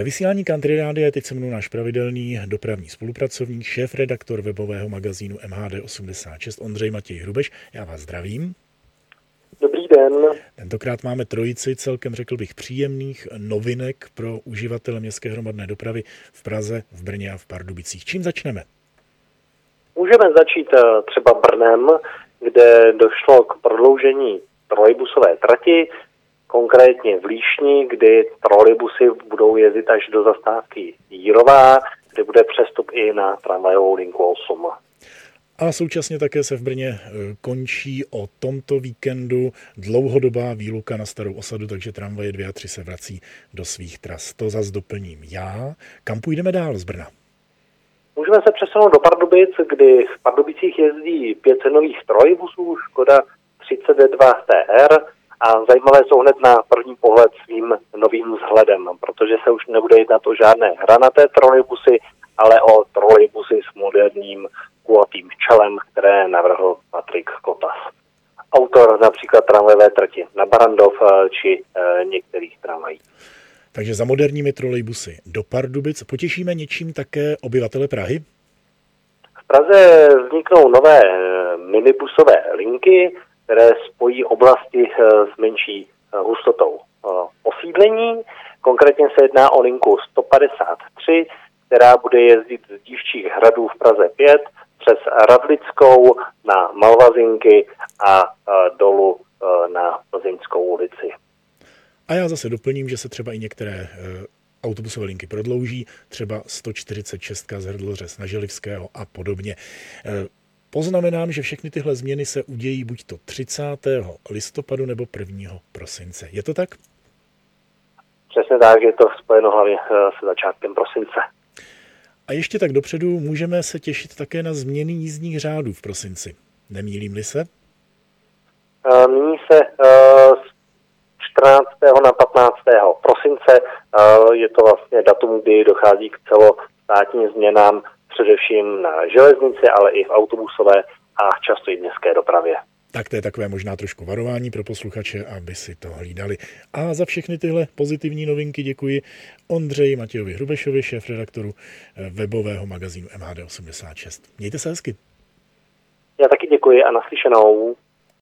Ve vysílání Country Rádia je teď se mnou náš pravidelný dopravní spolupracovník, šéf redaktor webového magazínu MHD86 Ondřej Matěj Hrubeš. Já vás zdravím. Dobrý den. Tentokrát máme trojici celkem, řekl bych, příjemných novinek pro uživatele městské hromadné dopravy v Praze, v Brně a v Pardubicích. Čím začneme? Můžeme začít eh, třeba Brnem, kde došlo k prodloužení trolejbusové trati, konkrétně v Líšni, kdy trolejbusy budou jezdit až do zastávky Jírová, kde bude přestup i na tramvajovou linku 8. A současně také se v Brně e, končí o tomto víkendu dlouhodobá výluka na starou osadu, takže tramvaje 2 a 3 se vrací do svých tras. To zase doplním já. Kam půjdeme dál z Brna? Můžeme se přesunout do Pardubic, kdy v Pardubicích jezdí pět cenových trojbusů, Škoda 32 TR, a zajímavé jsou hned na první pohled svým novým vzhledem, protože se už nebude jednat o žádné hranaté trolejbusy, ale o trolejbusy s moderním kulatým čelem, které navrhl Patrik Kotas. Autor například tramvajové trati na Barandov eh, či e, některých tramvají. Takže za moderními trolejbusy do Pardubic potěšíme něčím také obyvatele Prahy? V Praze vzniknou nové eh, minibusové linky, které spojí oblasti s menší hustotou osídlení. Konkrétně se jedná o linku 153, která bude jezdit z Dívčích hradů v Praze 5 přes Radlickou na Malvazinky a dolů na Plzeňskou ulici. A já zase doplním, že se třeba i některé autobusové linky prodlouží, třeba 146 z Hrdloře z Naželivského a podobně. Poznamenám, že všechny tyhle změny se udějí buď to 30. listopadu nebo 1. prosince. Je to tak? Přesně tak, je to spojeno hlavně e, se začátkem prosince. A ještě tak dopředu můžeme se těšit také na změny jízdních řádů v prosinci. Nemýlím-li se? Nyní se z 14. na 15. prosince je to vlastně datum, kdy dochází k celostátním změnám především na železnici, ale i v autobusové a často i městské dopravě. Tak to je takové možná trošku varování pro posluchače, aby si to hlídali. A za všechny tyhle pozitivní novinky děkuji Ondřeji Matějovi Hrubešovi, šéf-redaktoru eh, webového magazínu MHD86. Mějte se hezky. Já taky děkuji a naslyšenou.